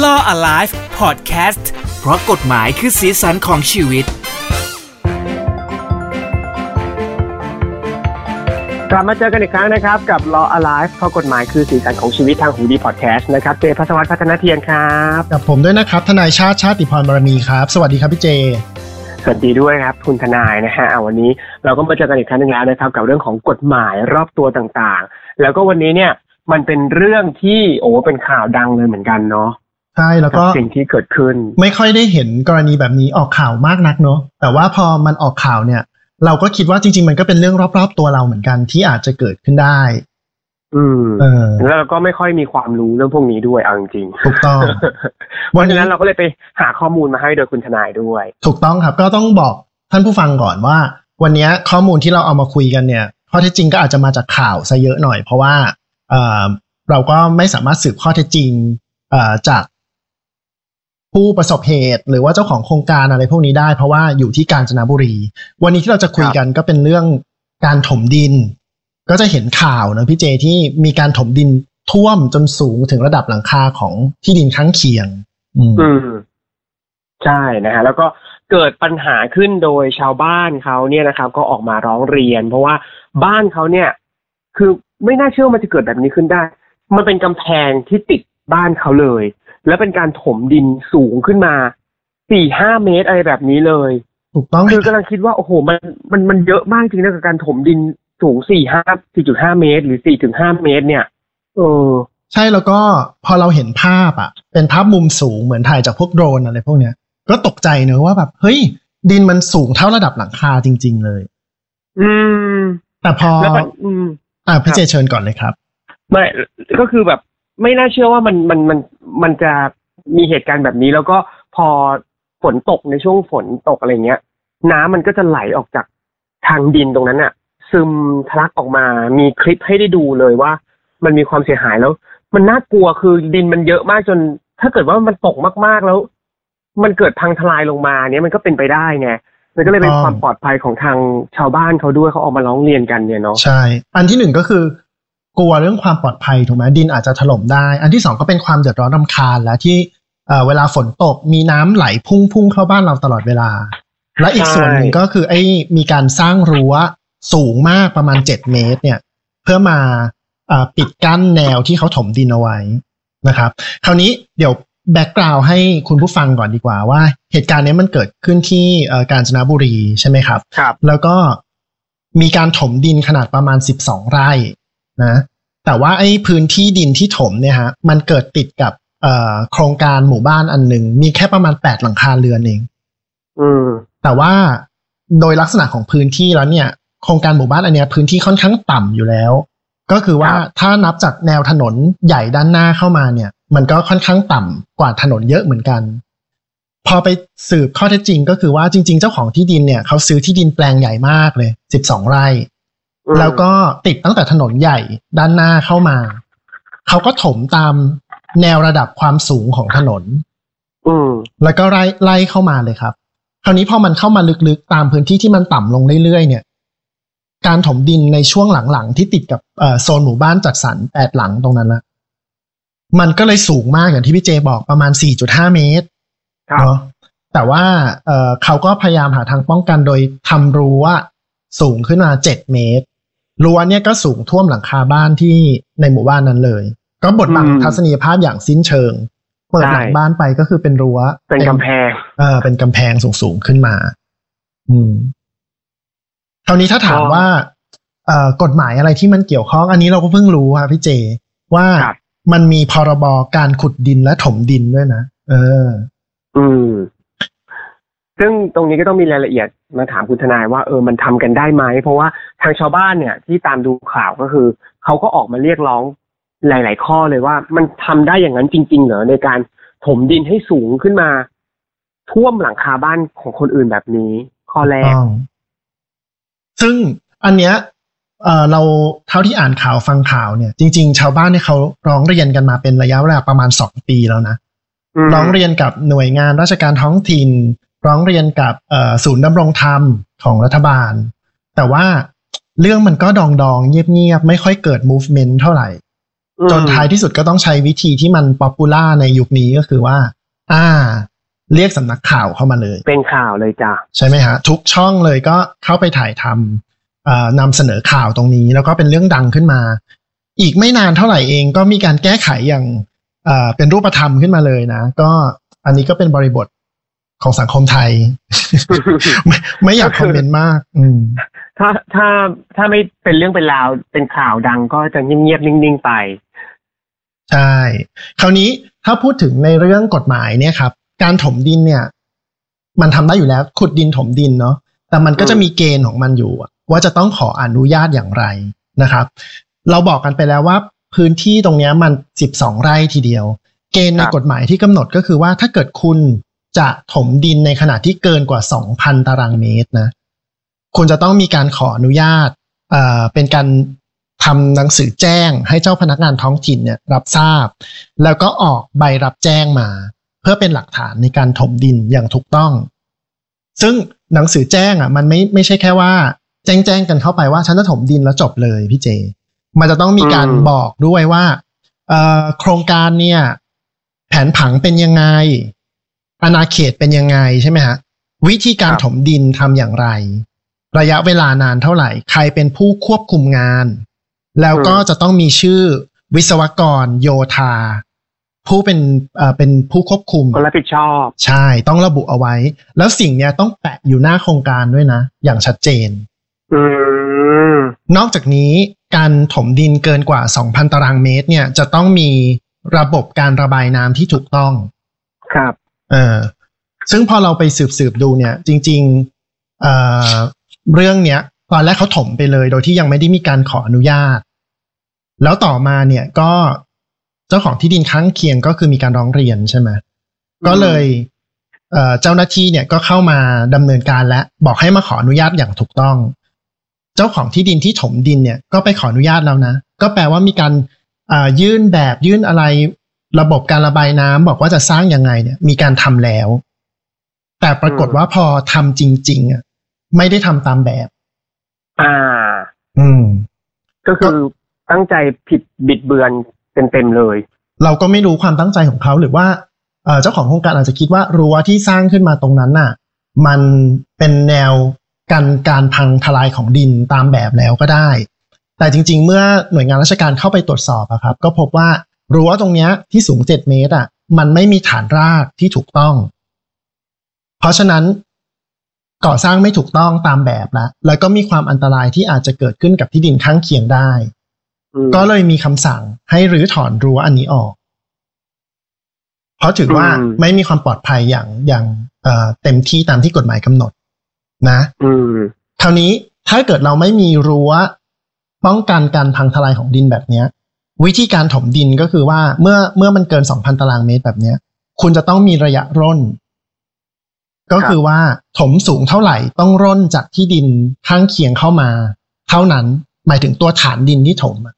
Law Alive Podcast เพราะกฎหมายคือสีสันของชีวิต กลับมาเจอกันอีกครั้งนะครับ กับ Law Alive เพราะกฎหมายคือสีสันของชีวิตทางหูดีพอดแคสต์นะครับเจพัสวัตพัฒนาเทียนครับกับผมด้วยนะครับ ทนายชาติชาติพรบารมีครับ สวัสดีครับพี่เจสวัสดีด้วยครับคุณทนายนะฮะเอาวันนี้เราก็มาเจอกันอีกครั้งหนึงแล้วนะครับ กับเรื่องของกฎหมายรอบตัวต่างๆ แล้วก็วันนี้เนี่ยมันเป็นเรื่องที่โอ้เป็นข่าวดังเลยเหมือนกันเนาะ ใช่แล้วก็กับสิ่งที่เกิดขึ้น ไม่ค่อยได้เห็นกรณีแบบนี้ออกข่าวมากนักเนาะแต่ว่าพอมันออกข่าวเนี่ย เราก็คิดว่าจริง ๆ มันก็เป็นเรื่องรอบๆตัวเราเหมือนกันที่อาจจะเกิดขึ้นได้ อืมเออแล้วเราก็ไม่ค่อยมีความรู้เรื่องพวกนี้ด้วยเอาจริงๆถูกต้องเพราะฉะนั้นเราก็เลยไปหาข้อมูลมาให้โดยคุณทนายด้วย ถูกต้องครับ ก็ต้องบอกท่านผู้ฟังก่อนว่า วันนี้ข้อมูลที่เราเอามาคุยกันเนี่ยข้อเท็จจริงก็อาจจะมาจากข่าวซะเยอะหน่อย เพราะว่าเอ่อเราก็ไม่สามารถสืบข้อเท็จจริงเอ่อจาก ผู้ประสบเหตุ หรือว่าเจ้าของโครงการอะไรพวกนี้ได้ เพราะว่าอยู่ที่กาญจนบุรี วันนี้ที่เราจะคุยกันก็เป็นเรื่องการถมดิน ก็จะเห็นข่าวนะพี่เจที่มีการถมดินท่วมจนสูงถึงระดับหลังคาของที่ดินข้างเคียง อืมอืมใช่นะฮะแล้วก็เกิดปัญหาขึ้นโดยชาวบ้านเขาเนี่ยนะครับ ก็ออกมาร้องเรียน เพราะว่าบ้านเขาเนี่ย คือไม่น่าเชื่อว่ามันจะเกิดแบบนี้ขึ้นได้ มันเป็นกำแพงที่ติดบ้านเขาเลย แล้วเป็นการถมดินสูงขึ้นมาสี่ห้าเมตรอะไรแบบนี้เลย ถูกต้องคือกำลังคิดว่าโอ้โหมันมันมันเยอะมากจริงนะกับการถมดินสูงสี่ห้าสี่จุดห้าเมตร หรือสี่ถึงห้าเมตร เนี่ยเออใช่แล้วก็พอเราเห็นภาพอะ เป็นภาพมุมสูงเหมือนถ่ายจากพวกโดรนอะไรพวกเนี้ย ก็ตกใจเนอะว่าแบบ เฮ้ย ดินมันสูงเท่าระดับหลังคาจริง ๆ เลย อืม แต่พอแล้วมันอืมอ่าพี่เจเชิญก่อนเลยครับ ไม่ ก็คือแบบ ไม่น่าเชื่อว่ามันมันมันมันจะมีเหตุการณ์แบบนี้ แล้วก็พอฝนตกในช่วงฝนตกอะไรเงี้ย น้ำมันก็จะไหลออกจากทางดินตรงนั้นอะซึมทะลักออกมา มีคลิปให้ได้ดูเลยว่า มันมีความเสียหายแล้ว มันน่ากลัวคือดินมันเยอะมากจน ถ้าเกิดว่ามันตกมากๆแล้ว มันเกิดพังทลายลงมาเนี่ยมันก็เป็นไปได้ไงมันก็เลยเป็นถูกต้องความปลอดภัยของทางชาวบ้านเขาด้วยเขาออกมาร้องเรียนกันเนี่ยเนาะใช่ อันที่หนึ่งก็คือ กลัวเรื่องความปลอดภัยถูกไหมดินอาจจะถล่มได้ อันที่สองก็เป็นความเดือดร้อนรำคาญแล้วที่เอ่อเวลาฝนตกมีน้ำไหลพุ่งพุ่งเข้าบ้านเราตลอดเวลา และอีกส่วนหนึ่งก็คือไอ้มีการสร้างรั้วสูงมากประมาณเจ็ดเมตร เนี่ย เพื่อมาเอ่อปิดกั้นแนวที่เขาถมดินเอาไว้นะครับ คราวนี้เดี๋ยวแบ็กกราวให้คุณผู้ฟังก่อนดีกว่าว่าเหตุการณ์นี้มันเกิดขึ้นที่เอ่อกาญจนบุรีใช่ไหมครับครับ แล้วก็มีการถมดินขนาดประมาณ 12 ไร่ นะแต่ว่าไอ้พื้นที่ดินที่ถมเนี่ยฮะมันเกิดติดกับเอ่อโครงการหมู่บ้านอันหนึ่งมีแค่ประมาณ8หลังคาเรือนเองอืมแต่ว่าโดยลักษณะของพื้นที่แล้วเนี่ย โครงการหมู่บ้านอันเนี้ยพื้นที่ค่อนข้างต่ำอยู่แล้ว ก็คือว่าครับถ้านับจากแนวถนนใหญ่ด้านหน้าเข้ามาเนี่ย มันก็ค่อนข้างต่ำกว่าถนนเยอะเหมือนกัน พอไปสืบข้อเท็จจริงก็คือว่าจริง ๆ เจ้าของที่ดินเนี่ยเขาซื้อที่ดินแปลงใหญ่มากเลย12ไร่อืม แล้วก็ติดตั้งแต่ถนนใหญ่ด้านหน้าเข้ามา เขาก็ถมตามแนวระดับความสูงของถนนอืมแล้วก็ไล่ไล่เข้ามาเลยครับ คราวนี้พอมันเข้ามาลึกๆ ตามพื้นที่ที่มันต่ำลงเรื่อยๆ เนี่ย การถมดินในช่วงหลังๆ ที่ติดกับเอ่อโซนหมู่บ้านจัดสรรแปดหลังตรงนั้นละมันก็เลยสูงมากอย่างที่พี่เจบอกประมาณ 4.5 เมตรครับเนาะแต่ว่าเอ่อเขาก็พยายามหาทางป้องกันโดยทำรั้วสูงขึ้นมา 7 เมตร รั้วเนี่ยก็สูงท่วมหลังคาบ้านที่ในหมู่บ้านนั้นเลย ก็บดบังอืมทัศนียภาพอย่างสิ้นเชิง เปิดหลังใช่บ้านไปก็คือเป็นรั้ว เป็นกำแพง เออเป็นกำแพงสูงๆขึ้นมา อืมคราวนี้ถ้าถามก็ว่าเอ่อกฎหมายอะไรที่มันเกี่ยวข้อง อันนี้เราก็เพิ่งรู้ค่ะพี่เจ ว่าครับมันมีพรบการขุดดินและถมดินด้วยนะเอออืม ซึ่งตรงนี้ก็ต้องมีรายละเอียดมาถามคุณทนายว่าเออมันทำกันได้ไหมเพราะว่าทางชาวบ้านเนี่ยที่ตามดูข่าวก็คือเขาก็ออกมาเรียกร้องหลาย ๆ ข้อเลยว่ามันทำได้อย่างนั้นจริง ๆ เหรอในการถมดินให้สูงขึ้นมา ท่วมหลังคาบ้านของคนอื่นแบบนี้ ข้อแรกต้องซึ่งอันเนี้ยเอ่อเราเท่าที่อ่านข่าวฟังข่าวเนี่ย จริง ๆ ชาวบ้านเนี่ยเขาร้องเรียนกันมาเป็นระยะเวลาประมาณสองปีแล้วนะมร้องเรียนกับหน่วยงานราชการท้องถิ่น ร้องเรียนกับเอ่อศูนย์ดำรงธรรมของรัฐบาล แต่ว่าเรื่องมันก็ดองดองๆเงียบๆ ไม่ค่อยเกิด movement เท่าไหร่อืมจนท้ายที่สุดก็ต้องใช้วิธีที่มันป๊อปปูล่าในยุคนี้ก็คือว่า อ่า เรียกสำนักข่าวเข้ามาเลย เป็นข่าวเลยจ้ะ ใช่ไหมฮะ ทุกช่องเลยก็เข้าไปถ่ายทำเอ่อนำเสนอข่าวตรงนี้ แล้วก็เป็นเรื่องดังขึ้นมา อีกไม่นานเท่าไหร่เองก็มีการแก้ไขอย่างเอ่อเป็นรูปธรรมขึ้นมาเลยนะ ก็อันนี้ก็เป็นบริบท ของสังคมไทย ไม่ไม่อยากคอมเมนต์มาก อืมถ้าถ้าถ้าไม่เป็นเรื่องเป็นราวเป็นข่าวดังก็จะเงียบๆนิ่งๆไป ใช่ คราวนี้ถ้าพูดถึงในเรื่องกฎหมายเนี่ยครับ การถมดินเนี่ย มันทำได้อยู่แล้ว ขุดดินถมดินเนาะแต่มันก็จะมีเกณฑ์ของมันอยู่อะว่าจะต้องขออนุญาตอย่างไรนะครับ เราบอกกันไปแล้วว่าพื้นที่ตรงเนี้ยมันสิบสองไร่ทีเดียว เกณฑ์ในครับกฎหมายที่กำหนดก็คือว่าถ้าเกิดคุณ จะถมดินในขนาดที่เกินกว่าสองพันตารางเมตรนะคุณจะต้องมีการขออนุญาตเอ่อเป็นการทำหนังสือแจ้งให้เจ้าพนักงานท้องถิ่นเนี่ยรับทราบ แล้วก็ออกใบรับแจ้งมา เพื่อเป็นหลักฐานในการถมดินอย่างถูกต้อง ซึ่งหนังสือแจ้งอะมันไม่ไม่ใช่แค่ว่า แจ้งแจ้งกันเข้าไปว่าฉันจะถมดินแล้วจบเลยพี่เจ มันจะต้องมีการบอกด้วยว่าโครงการเนี่ย แผนผังเป็นยังไง อาณาเขตเป็นยังไงใช่ไหมฮะวิธีการถมดินทำอย่างไร ระยะเวลานานเท่าไหร่ ใครเป็นผู้ควบคุมงาน แล้วก็จะต้องมีชื่อวิศวกรโยธา ผู้เป็นเอ่อเป็นผู้ควบคุมคนรับผิดชอบ ใช่ต้องระบุเอาไว้ แล้วสิ่งเนี้ยต้องแปะอยู่หน้าโครงการด้วยนะ อย่างชัดเจนอืมนอกจากนี้การถมดินเกินกว่า 2,000 ตารางเมตร เนี่ยจะต้องมีระบบการระบายน้ำที่ถูกต้อง ครับ เออซึ่งพอเราไปสืบสืบดูเนี่ย จริงๆเอ่อเรื่องเนี้ย ตอนแรกเขาถมไปเลย โดยที่ยังไม่ได้มีการขออนุญาต แล้วต่อมาเนี่ยก็เจ้าของที่ดินข้างเคียงก็คือมีการร้องเรียนใช่ไหมก็เลยเอ่อเจ้าหน้าที่เนี่ยก็เข้ามาดำเนินการและบอกให้มาขออนุญาตอย่างถูกต้อง เจ้าของที่ดินที่ถมดินเนี่ยก็ไปขออนุญาตแล้วนะ ก็แปลว่ามีการอ่ายื่นแบบยื่นอะไร ระบบการระบายน้ำบอกว่าจะสร้างยังไงเนี่ย มีการทำแล้ว แต่ปรากฏว่าพอทำจริง ๆ อะ ไม่ได้ทำตามแบบ อ่า อืม ก็คือตั้งใจผิดบิดเบือนเต็มๆเลย เราก็ไม่รู้ความตั้งใจของเขาหรือว่าเอ่อเจ้าของโครงการอาจจะคิดว่ารั้วที่สร้างขึ้นมาตรงนั้นน่ะ มันเป็นแนวการการพังทลายของดินตามแบบแล้วก็ได้ แต่จริง ๆ เมื่อหน่วยงานราชการเข้าไปตรวจสอบอะครับ ก็พบว่า รั้วตรงเนี้ยที่สูง 7 เมตรอะมันไม่มีฐานรากที่ถูกต้อง เพราะฉะนั้นก่อสร้างไม่ถูกต้องตามแบบแล้วแล้วก็มีความอันตรายที่อาจจะเกิดขึ้นกับที่ดินข้างเคียงได้อืมก็เลยมีคำสั่งให้รื้อถอนรั้วอันนี้ออก เพราะถือว่าอืมไม่มีความปลอดภัยอย่างอย่างเอ่อเต็มที่ตามที่กฎหมายกำหนด นะอืมคราวนี้ถ้าเกิดเราไม่มีรั้วป้องกันการพังทลายของดินแบบเนี้ย วิธีการถมดินก็คือว่าเมื่อเมื่อมันเกิน2,000ตารางเมตรแบบเนี้ย คุณจะต้องมีระยะร่น ก็คือว่าถมสูงเท่าไหร่ต้องร่นจากที่ดินข้างเคียงเข้ามา เท่านั้นหมายถึงตัวฐานดินที่ถมอะ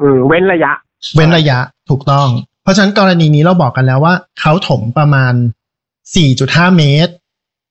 อืมเว้นระยะ เว้นระยะถูกต้อง เพราะฉะนั้นกรณีนี้เราบอกกันแล้วว่า เขาถมประมาณ 4.5 เมตร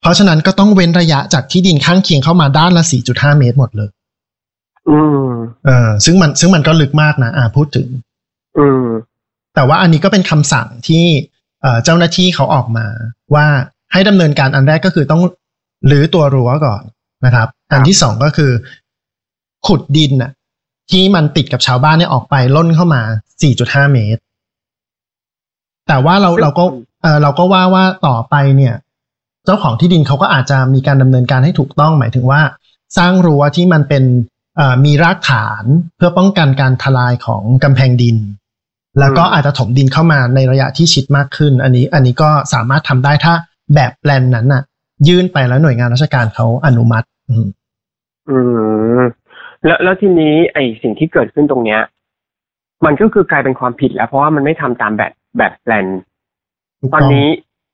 เพราะฉะนั้นก็ต้องเว้นระยะจากที่ดินข้างเคียงเข้ามาด้านละ 4.5 เมตรหมดเลยอืม เออซึ่งมันซึ่งมันก็ลึกมากนะอ่าพูดถึงอืมแต่ว่าอันนี้ก็เป็นคำสั่งที่เอ่อเจ้าหน้าที่เขาออกมา ว่าให้ดำเนินการอันแรกก็คือต้องรื้อตัวรั้วก่อนนะครับ อันที่สองก็คือ ขุดดินน่ะ ที่มันติดกับชาวบ้านเนี่ยออกไปล่นเข้ามา 4.5 เมตร แต่ว่าเราเราก็เออเราก็ว่าว่าต่อไปเนี่ย เจ้าของที่ดินเขาก็อาจจะมีการดำเนินการให้ถูกต้องหมายถึงว่า สร้างรั้วที่มันเป็นเอ่อ มีรากฐานเพื่อป้องกันการทลายของกำแพงดิน แล้วก็อืมอาจจะถมดินเข้ามาในระยะที่ชิดมากขึ้น อันนี้อันนี้ก็สามารถทำได้ถ้าแบบแปลนนั้นน่ะ ยื่นไปแล้วหน่วยงานราชการเขาอนุมัติ อืมอืมแล้วแล้วทีนี้ไอ้สิ่งที่เกิดขึ้นตรงเนี้ย มันก็คือกลายเป็นความผิดแล้ว เพราะว่ามันไม่ทำตามแบบแบบแปลนถูกตอนต้องนี้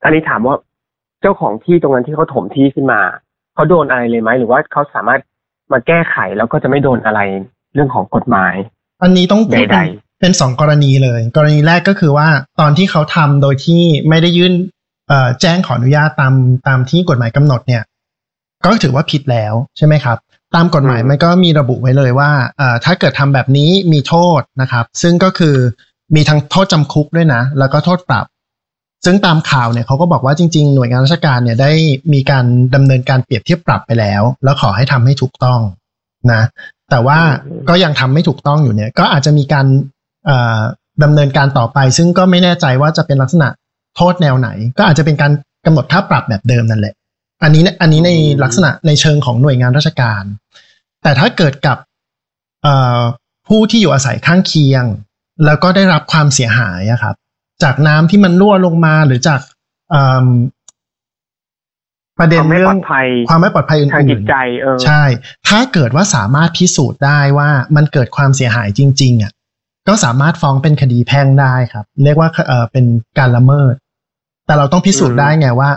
อันนี้ถามว่าเจ้าของที่ตรงนั้นที่เขาถมที่ขึ้นมาเขาโดนอะไรเลยไหมหรือว่าเขาสามารถ มาแก้ไขแล้วก็จะไม่โดนอะไรเรื่องของกฎหมาย อันนี้ต้องพูดใดเป็นเป็นสองกรณีเลย กรณีแรกก็คือว่าตอนที่เขาทำโดยที่ไม่ได้ยื่นเอ่อแจ้งขออนุญาตตามตามที่กฎหมายกำหนดเนี่ย ก็ถือว่าผิดแล้วใช่ไหมครับ ตามกฎหมายมันก็มีระบุไว้เลยว่าเอ่อถ้าเกิดทำแบบนี้มีโทษนะครับ ซึ่งก็คือมีทั้งโทษจำคุกด้วยนะ แล้วก็โทษปรับ ซึ่งตามข่าวเนี่ยเขาก็บอกว่าจริง ๆ หน่วยงานราชการเนี่ยได้มีการดำเนินการเปรียบเทียบปรับไปแล้ว แล้วขอให้ทำให้ถูกต้องนะ แต่ว่าก็ยังทำไม่ถูกต้องอยู่เนี่ย ก็อาจจะมีการเอ่อดำเนินการต่อไป ซึ่งก็ไม่แน่ใจว่าจะเป็นลักษณะโทษแนวไหน ก็อาจจะเป็นการกำหนดค่าปรับแบบเดิมนั่นแหละ อันนี้อันนี้ในลักษณะในเชิงของหน่วยงานราชการ แต่ถ้าเกิดกับเอ่อผู้ที่อยู่อาศัยข้างเคียง แล้วก็ได้รับความเสียหายอะครับ จากน้ำที่มันรั่วลงมาหรือจากเอิ่มประเด็นความไม่เรื่ปอลงอดภัยความไม่ปลอดภัยอื่นๆทางจิตใจเออใช่ ถ้าเกิดว่าสามารถพิสูจน์ได้ว่ามันเกิดความเสียหายจริง ๆ อะ ก็สามารถฟ้องเป็นคดีแพ่งได้ครับ เรียกว่าเออเป็นการละเมิด แต่เราต้องพิสูจน์ได้ไงว่า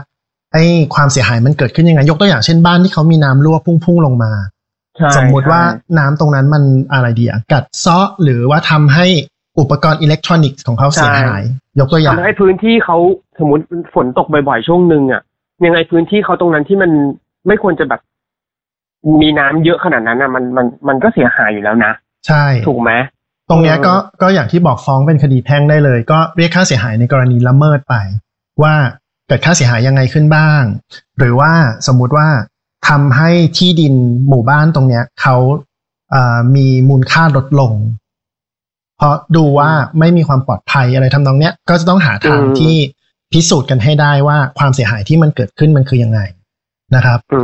ไอ้ความเสียหายมันเกิดขึ้นยังไงยกตัวอย่างเช่นบ้านที่เขามีน้ำรั่วพุ่งๆลงมาใช่สมมุติว่าใช่น้ำตรงนั้นมันอะไรดีอะกัดเซาะหรือว่าทำให้ อุปกรณ์อิเล็กทรอนิกส์ของเขาเสียหาย ยกตัวอย่างทำให้พื้นที่เขาสมมติฝนตกบ่อยๆช่วงหนึ่งอะ ยังไงพื้นที่เขาตรงนั้นที่มันไม่ควรจะแบบมีน้ำเยอะขนาดนั้นอะมันมันมันก็เสียหายอยู่แล้วนะ ใช่ ถูกไหมตรงเนี้ยเออก็ก็อย่างที่บอกฟ้องเป็นคดีแพ่งได้เลย ก็เรียกค่าเสียหายในกรณีละเมิดไป ว่าเกิดค่าเสียหายยังไงขึ้นบ้าง หรือว่าสมมุติว่าทำให้ที่ดินหมู่บ้านตรงเนี้ยเขาเอ่อมีมูลค่าลดลง เพราะดูว่าไม่มีความปลอดภัยอะไรทำนองเนี้ย ก็จะต้องหาทางอืมที่พิสูจน์กันให้ได้ว่าความเสียหายที่มันเกิดขึ้นมันคือยังไงนะครับอื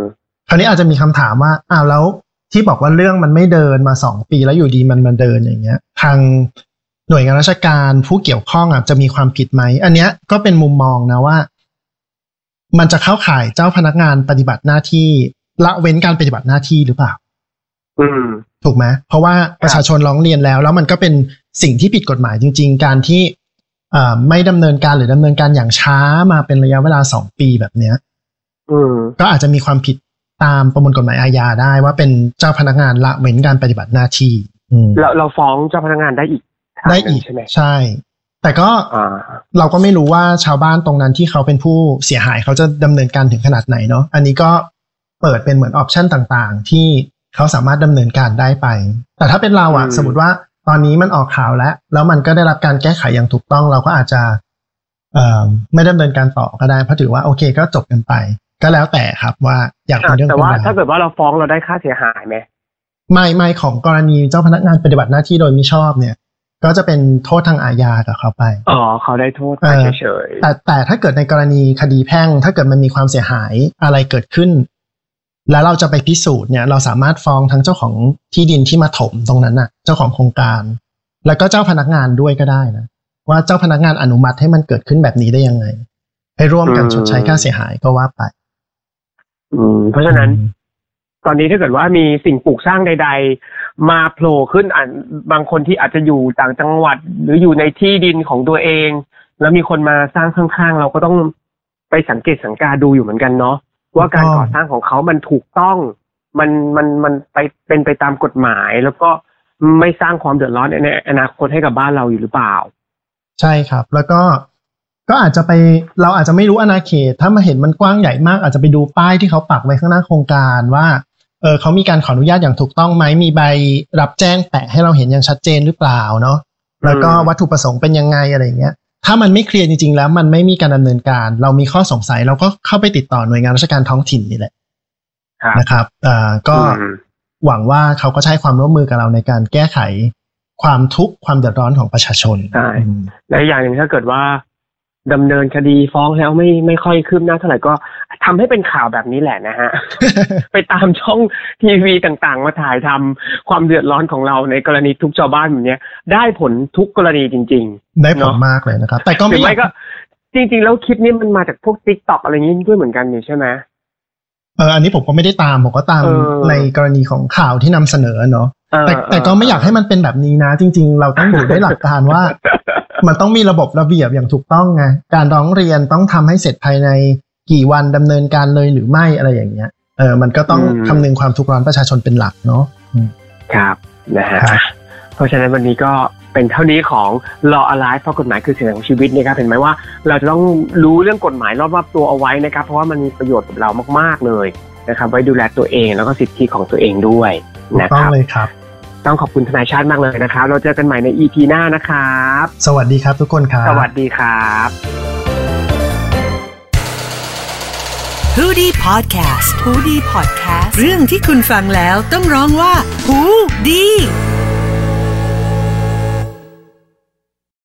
มคราวนี้อาจจะมีคำถามว่าอ้าวแล้วที่บอกว่าเรื่องมันไม่เดินมาสองปีแล้วอยู่ดีมันมาเดินอย่างเงี้ย ทางหน่วยงานราชการผู้เกี่ยวข้องอะจะมีความผิดไหมอันเนี้ยก็เป็นมุมมองนะว่า มันจะเข้าข่ายเจ้าพนักงานปฏิบัติหน้าที่ละเว้นการปฏิบัติหน้าที่หรือเปล่า อืม ถูกไหมเพราะว่าประชาชนร้องเรียนแล้ว แล้วมันก็เป็นสิ่งที่ผิดกฎหมายจริง ๆ การที่เอ่อไม่ดำเนินการหรือดำเนินการอย่างช้ามาเป็นระยะเวลาสองปีแบบเนี้ยอืมก็อาจจะมีความผิดตามประมวลกฎหมายอาญาได้ว่าเป็นเจ้าพนักงานละเว้นการปฏิบัติหน้าที่อืมเราเราฟ้องเจ้าพนักงานได้อีกทางหได้นึ่งอีกใช่ไหมใช่ แต่ก็อ่าเราก็ไม่รู้ว่าชาวบ้านตรงนั้นที่เขาเป็นผู้เสียหายเขาจะดำเนินการถึงขนาดไหนเนาะอันนี้ก็เปิดเป็นเหมือนออปชันต่างๆ ที่ เขาสามารถดำเนินการได้ไป แต่ถ้าเป็นเราอะอืมสมมติว่าตอนนี้มันออกข่าวแล้ว แล้วมันก็ได้รับการแก้ไขอย่างถูกต้องเราก็อาจจะเอ่อไม่ดำเนินการต่อก็ได้เพราะถือว่าโอเคก็จบกันไป ก็แล้วแต่ครับว่าอยากเป็นเรื่องแต่เป็นว่าราถ้าวเกิดว่าเราฟ้องเราได้ค่าเสียหายไหมไม่ไม่ของกรณีเจ้าพนักงานปฏิบัติหน้าที่โดยมิชอบเนี่ย ก็จะเป็นโทษทางอาญากับเขาไปอ๋อเขาได้โทษไปเออเฉยแต่แต่ถ้าเกิดในกรณีคดีแพ่ง ถ้าเกิดมันมีความเสียหายอะไรเกิดขึ้น แล้วเราจะไปพิสูจน์เนี่ยเราสามารถฟ้องทั้งเจ้าของที่ดินที่มาถมตรงนั้นน่ะ เจ้าของโครงการ แล้วก็เจ้าพนักงานด้วยก็ได้นะว่าเจ้าพนักงานอนุมัติให้มันเกิดขึ้นแบบนี้ได้ยังไง ให้ร่วมกันชดใช้ค่าเสียหายก็ว่าไปๆอืม เพราะฉะนั้น ตอนนี้ถ้าเกิดว่ามีสิ่งปลูกสร้างใด ๆ มาโผล่ขึ้นอะบางคนที่อาจจะอยู่ต่างจังหวัด หรืออยู่ในที่ดินของตัวเอง แล้วมีคนมาสร้างข้างๆ เราก็ต้องไปสังเกตสังกาดูอยู่เหมือนกันเนาะ ว่าการก่อสร้างของเขามันถูกต้อง มันมันมันไปเป็นไปตามกฎหมาย แล้วก็ไม่สร้างความเดือดร้อนในอนาคตให้กับบ้านเราอยู่หรือเปล่า ใช่ครับ แล้วก็ก็อาจจะไปเราอาจจะไม่รู้อาณาเขต ถ้ามาเห็นมันกว้างใหญ่มาก อาจจะไปดูป้ายที่เขาปักไว้ข้างหน้าโครงการว่าเออเขามีการขออนุญาตอย่างถูกต้องไหมมีใบรับแจ้งแปะให้เราเห็นอย่างชัดเจนหรือเปล่าเนาะแล้วก็อืมวัตถุประสงค์เป็นยังไงอะไรอย่างเงี้ย ถ้ามันไม่เคลียร์จริง ๆ แล้ว มันไม่มีการดำเนินการ เรามีข้อสงสัยเราก็เข้าไปติดต่อหน่วยงานราชการท้องถิ่นนี่แหละครับนะครับอ่าก็อืมหวังว่าเขาก็ใช้ความร่วมมือกับเราในการแก้ไขความทุกข์ความเดือดร้อนของประชาชนใช่อืมและอีกอย่างหนึ่งถ้าเกิดว่า ดำเนินคดีฟ้องแล้วไม่ไม่ค่อยคืบหน้าเท่าไหร่ก็ทำให้เป็นข่าวแบบนี้แหละนะฮะ ไปตามช่องทีวีต่างๆ มาถ่ายทำความเดือดร้อนของเราในกรณีทุกชาวบ้านแบบเนี้ยได้ผลทุกกรณีจริงได้ผลเนอะมากเลยนะครับ แต่ก็ๆหรืไม่ออยาไม่กก็ จริง ๆ แล้วคลิปนี้มันมาจากพวกติ๊กต็อกอะไรอย่างนี้ด้วยเหมือนกันนี่ใช่ไหมเอออันนี้ผมก็ไม่ได้ตาม ผมก็ตามเออในกรณีของข่าวที่นำเสนอเนาะเออแต่แต่ก็ไม่อยากให้มันเป็นแบบนี้นะ จริง ๆ เราต้องดูด้วยหลักการว่า มันต้องมีระบบระเบียบอย่างถูกต้องไงการร้องเรียนต้องทำให้เสร็จภายในกี่วันดำเนินการเลยหรือไม่อะไรอย่างเงี้ยเออมันก็ต้องอืมคำนึงความทุกข์ร้อนประชาชนเป็นหลักเนาะอืมครับนะฮะครับเพราะฉะนั้นวันนี้ก็เป็นเท่านี้ของ Law Alive เพราะกฎหมายคือเสียงของชีวิตนะครับเห็นไหมว่าเราจะต้องรู้เรื่องกฎหมายรอบๆตัวเอาไว้นะครับ เพราะว่ามันมีประโยชน์กับเรามาก ๆเลยนะครับ ไว้ดูแลตัวเองแล้วก็สิทธิของตัวเองด้วยถูกนะต้คองรับเลยครับ ต้องขอบคุณทนายชาติมากเลยนะครับ เราเจอกันใหม่ใน EP หน้านะครับ สวัสดีครับทุกคนครับ สวัสดีครับฮูดี้พอดแคสต์ฮูดี้พอดแคสต์เรื่องที่คุณฟังแล้วต้องร้องว่าฮูดี